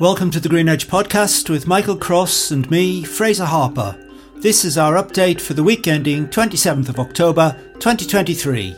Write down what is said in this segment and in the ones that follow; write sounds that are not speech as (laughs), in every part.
Welcome to the Green Edge podcast with Michael Cross and me, Fraser Harper. This is our update for the week ending 27th of October 2023.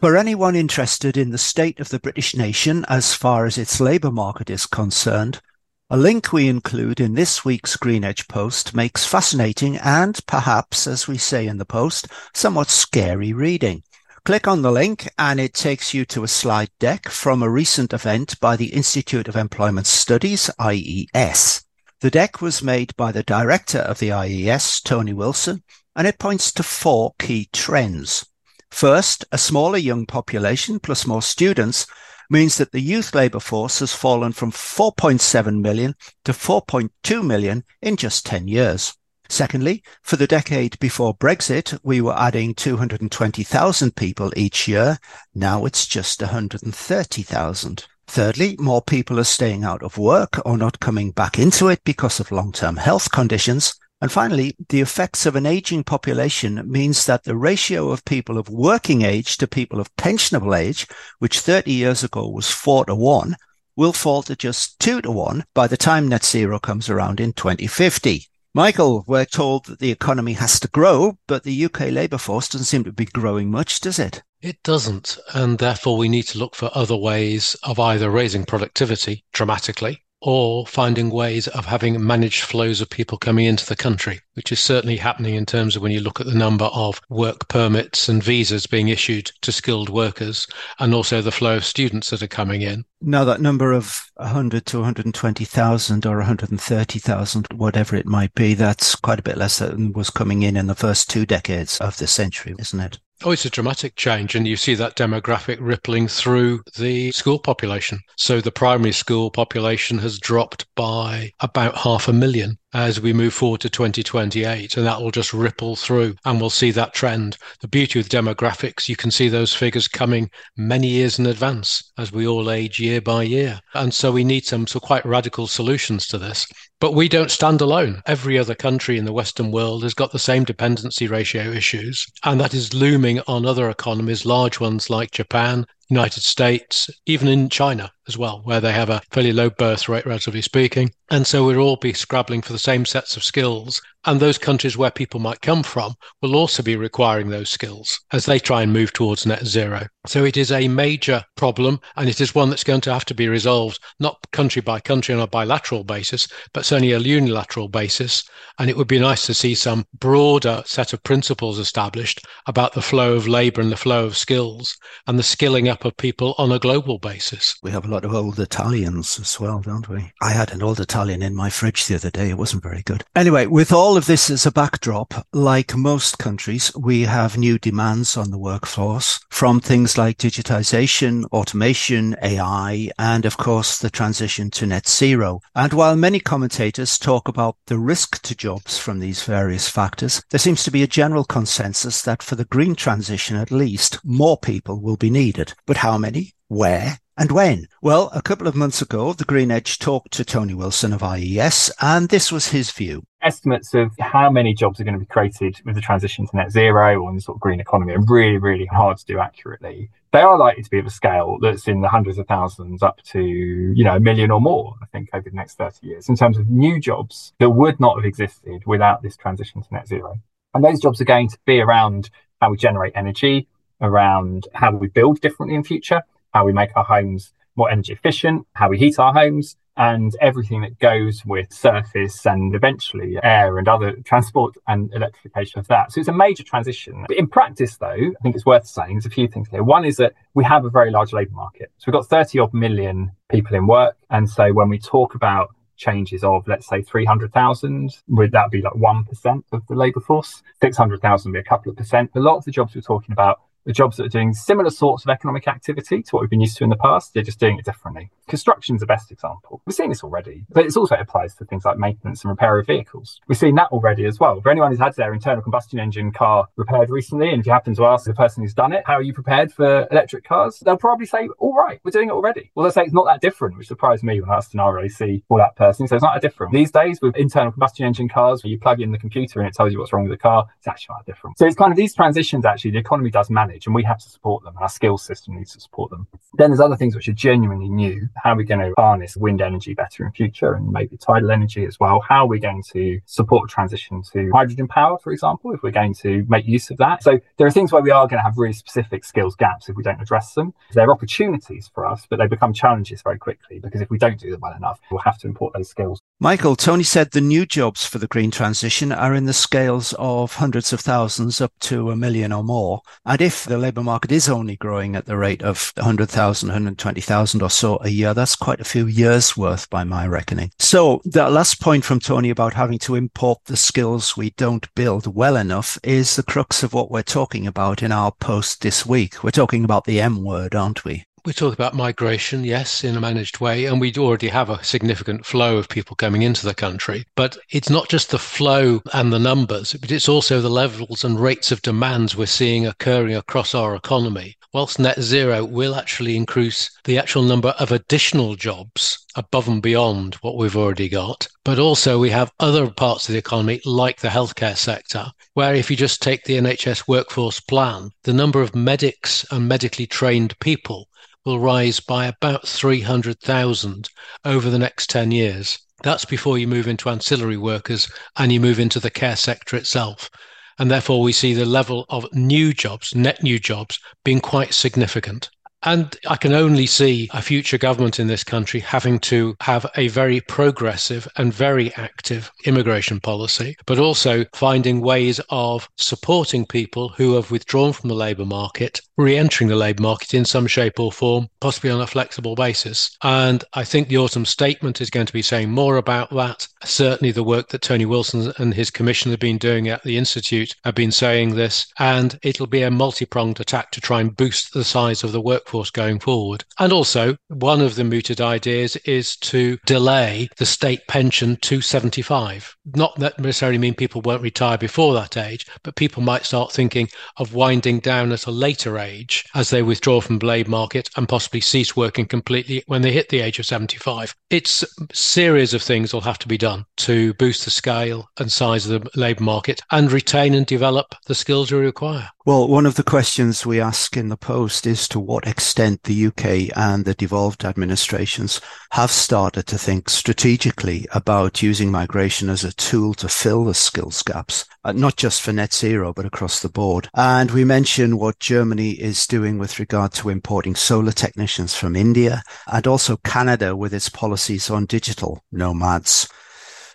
For anyone interested in the state of the British nation as far as its labour market is concerned, a link we include in this week's Green Edge post makes fascinating and perhaps, as we say in the post, somewhat scary reading. Click on the link and it takes you to a slide deck from a recent event by the Institute of Employment Studies, IES. The deck was made by the director of the IES, Tony Wilson, and it points to four key trends. First, a smaller young population plus more students means that the youth labour force has fallen from 4.7 million to 4.2 million in just 10 years. Secondly, for the decade before Brexit, we were adding 220,000 people each year. Now it's just 130,000. Thirdly, more people are staying out of work or not coming back into it because of long-term health conditions. And finally, the effects of an aging population means that the ratio of people of working age to people of pensionable age, which 30 years ago was four to one, will fall to just two to one by the time net zero comes around in 2050. Michael, we're told that the economy has to grow, but the UK labour force doesn't seem to be growing much, does it? It doesn't. And therefore, we need to look for other ways of either raising productivity dramatically or finding ways of having managed flows of people coming into the country, which is certainly happening in terms of when you look at the number of work permits and visas being issued to skilled workers and also the flow of students that are coming in. Now, that number of 100 to 120,000 or 130,000, whatever it might be, that's quite a bit less than was coming in in the first two decades of the century, isn't it? Oh, it's a dramatic change. And you see that demographic rippling through the school population. So the primary school population has dropped by about half a million as we move forward to 2028 and that will just ripple through and we'll see that trend. The beauty of the demographics you can see those figures coming many years in advance as we all age year by year. And so we need some, quite radical solutions to this. But we don't stand alone. Every other country in the Western world has got the same dependency ratio issues, and that is looming on other economies, large ones like Japan, United States, even in China as well, where they have a fairly low birth rate, relatively speaking. And so we'll all be scrabbling for the same sets of skills. And those countries where people might come from will also be requiring those skills as they try and move towards net zero. So it is a major problem, and it is one that's going to have to be resolved, not country by country on a bilateral basis, but certainly a unilateral basis. And it would be nice to see some broader set of principles established about the flow of labor and the flow of skills and the skilling up of people on a global basis. We have a lot of old Italians as well, don't we? I had an old Italian in my fridge the other day. It wasn't very good. Anyway, with all of this as a backdrop, like most countries, we have new demands on the workforce from things like digitization, automation, AI, and of course the transition to net zero. And while many commentators talk about the risk to jobs from these various factors, there seems to be a general consensus that for the green transition at least, more people will be needed. But how many? Where? And when? Well, a couple of months ago, the Green Edge talked to Tony Wilson of IES, and this was his view. Estimates of how many jobs are going to be created with the transition to net zero the sort of green economy are really, really hard to do accurately. They are likely to be of a scale that's in the hundreds of thousands up to, you know, a million or more, I think, over the next 30 years in terms of new jobs that would not have existed without this transition to net zero. And those jobs are going to be around how we generate energy, around how we build differently in future, how we make our homes more energy efficient, how we heat our homes, and everything that goes with surface and eventually air and other transport and electrification of that. So it's a major transition. But in practice, though, I think it's worth saying there's a few things here. One is that we have a very large labour market. So we've got 30 odd million people in work. And so when we talk about changes of, let's say, 300,000, would that be like 1% of the labour force? 600,000 would be a couple of percent. A lot of the jobs we're talking about the jobs that are doing similar sorts of economic activity to what we've been used to in the past. They're just doing it differently. Construction's the best example. We've seen this already, but it also applies to things like maintenance and repair of vehicles. We've seen that already as well. For anyone who's had their internal combustion engine car repaired recently, and if you happen to ask the person who's done it, how are you prepared for electric cars? They'll probably say, all right, we're doing it already. Well, they'll say it's not that different, which surprised me when I asked an RAC for that person. So it's not that different. These days with internal combustion engine cars, where you plug in the computer and it tells you what's wrong with the car, it's actually that different. So it's kind of these transitions actually the economy does manage, and we have to support them. Our skills system needs to support them. Then there's other things which are genuinely new. How are we going to harness wind energy better in future, and maybe tidal energy as well? How are we going to support transition to hydrogen power, for example, if we're going to make use of that? So there are things where we are going to have really specific skills gaps if we don't address them. They're opportunities for us, but they become challenges very quickly because if we don't do them well enough, we'll have to import those skills. Michael, Tony said the new jobs for the green transition are in the scales of hundreds of thousands up to a million or more. And if the labour market is only growing at the rate of 100,000, 120,000 or so a year, that's quite a few years worth by my reckoning. So the last point from Tony about having to import the skills we don't build well enough is the crux of what we're talking about in our post this week. We're talking about the M word, aren't we? We talk about migration, yes, in a managed way, and we already have a significant flow of people coming into the country. But it's not just the flow and the numbers, but it's also the levels and rates of demands we're seeing occurring across our economy. Whilst net zero will actually increase the actual number of additional jobs above and beyond what we've already got. But also, we have other parts of the economy, like the healthcare sector, where if you just take the NHS workforce plan, the number of medics and medically trained people will rise by about 300,000 over the next 10 years. That's before you move into ancillary workers and you move into the care sector itself. And therefore, we see the level of new jobs, net new jobs, being quite significant. And I can only see a future government in this country having to have a very progressive and very active immigration policy, but also finding ways of supporting people who have withdrawn from the labour market, re entering the labour market in some shape or form, possibly on a flexible basis. And I think the autumn statement is going to be saying more about that. Certainly, the work that Tony Wilson and his commission have been doing at the Institute have been saying this, and it'll be a multi pronged attack to try and boost the size of the workforce workforce going forward. And also, one of the mooted ideas is to delay the state pension to 75. Not that necessarily mean people won't retire before that age, but people might start thinking of winding down at a later age as they withdraw from the labour market and possibly cease working completely when they hit the age of 75. It's a series of things will have to be done to boost the scale and size of the labour market and retain and develop the skills we require. Well, one of the questions we ask in the post is to what extent the UK and the devolved administrations have started to think strategically about using migration as a tool to fill the skills gaps, uh, not just for net zero, but across the board. And we mentioned what Germany is doing with regard to importing solar technicians from India and also Canada with its policies on digital nomads.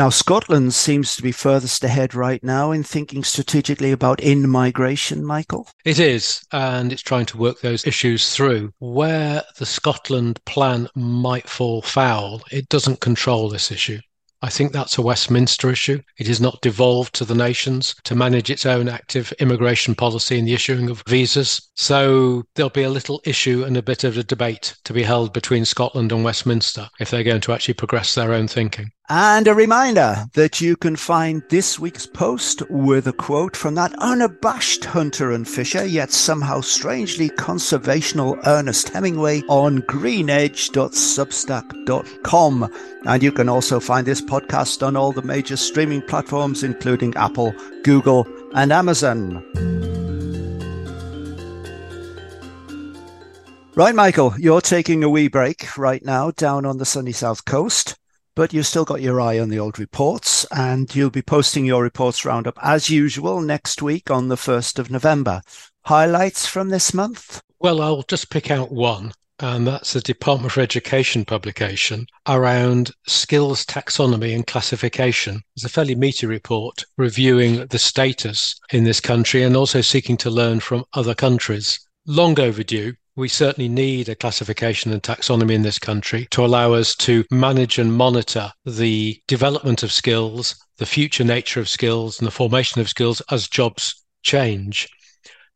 Now, Scotland seems to be furthest ahead right now in thinking strategically about in migration, Michael. It is, and it's trying to work those issues through. Where the Scotland plan might fall foul, it doesn't control this issue. I think that's a Westminster issue. It is not devolved to the nations to manage its own active immigration policy and the issuing of visas. So there'll be a little issue and a bit of a debate to be held between Scotland and Westminster if they're going to actually progress their own thinking. And a reminder that you can find this week's post with a quote from that unabashed hunter and fisher, yet somehow strangely conservational Ernest Hemingway on greenedge.substack.com. And you can also find this podcast on all the major streaming platforms, including Apple, Google, and Amazon. Right, Michael, you're taking a wee break right now down on the sunny south coast but you've still got your eye on the old reports and you'll be posting your reports roundup as usual next week on the 1st of November. Highlights from this month? Well, I'll just pick out one, and that's a Department for Education publication around skills taxonomy and classification. It's a fairly meaty report reviewing the status in this country and also seeking to learn from other countries. Long overdue, we certainly need a classification and taxonomy in this country to allow us to manage and monitor the development of skills, the future nature of skills, and the formation of skills as jobs change.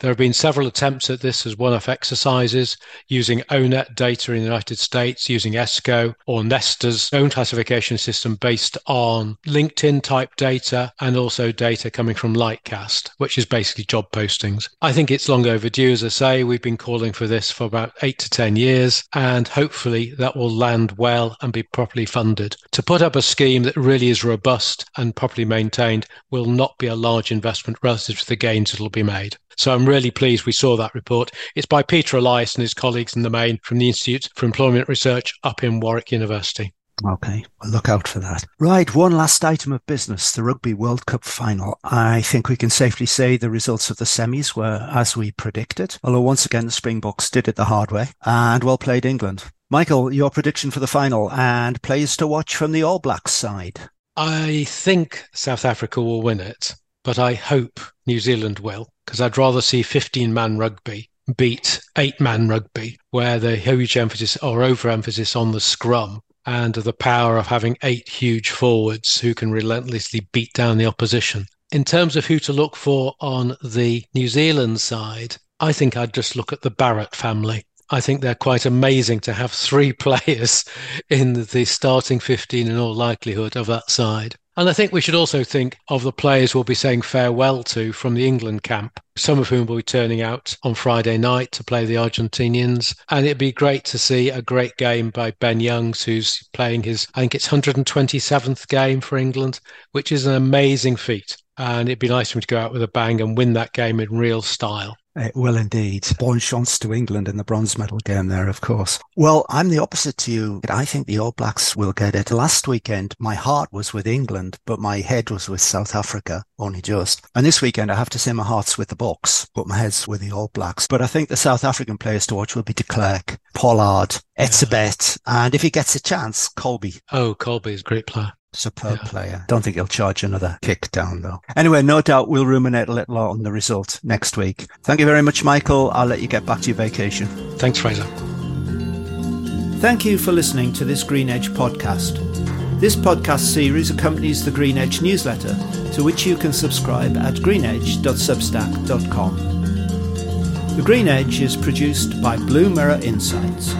There have been several attempts at this as one-off exercises using ONET data in the United States, using ESCO or Nesta's own classification system based on LinkedIn type data and also data coming from Lightcast, which is basically job postings. I think it's long overdue, as I say. We've been calling for this for about eight to 10 years, and hopefully that will land well and be properly funded. To put up a scheme that really is robust and properly maintained will not be a large investment relative to the gains that will be made. So I'm really pleased we saw that report. It's by Peter Elias and his colleagues in the main from the Institute for Employment Research up in Warwick University. Okay, well, look out for that. Right, one last item of business the Rugby World Cup final. I think we can safely say the results of the semis were as we predicted, although once again the Springboks did it the hard way and well played England. Michael, your prediction for the final and players to watch from the All Blacks side. I think South Africa will win it, but I hope New Zealand will, because I'd rather see 15 man rugby beat eight man rugby, where the huge emphasis or overemphasis on the scrum and the power of having eight huge forwards who can relentlessly beat down the opposition. In terms of who to look for on the New Zealand side, I think I'd just look at the Barrett family. I think they're quite amazing to have three (laughs) players in the starting 15 in all likelihood of that side. And I think we should also think of the players we'll be saying farewell to from the England camp, some of whom will be turning out on Friday night to play the Argentinians. And it'd be great to see a great game by Ben Youngs, who's playing his, I think it's 127th game for England, which is an amazing feat. And it'd be nice for him to go out with a bang and win that game in real style. It will indeed. Bon chance to England in the bronze medal game there, of course. Well, I'm the opposite to you. I think the All Blacks will get it. Last weekend, my heart was with England, but my head was with South Africa, only just. And this weekend, I have to say my heart's with the Boks, but my head's with the All Blacks. But I think the South African players to watch will be de Klerk, Pollard, Etzebeth, yeah. and if he gets a chance, Kolbe. Oh, Kolbe is a great player. Superb yeah. player. Don't think he'll charge another kick down though. Anyway, no doubt we'll ruminate a little on the result next week. Thank you very much, Michael. I'll let you get back to your vacation. Thanks, Fraser. Thank you for listening to this Green Edge podcast. This podcast series accompanies the Green Edge newsletter, to which you can subscribe at greenedge.substack.com. The Green Edge is produced by Blue Mirror Insights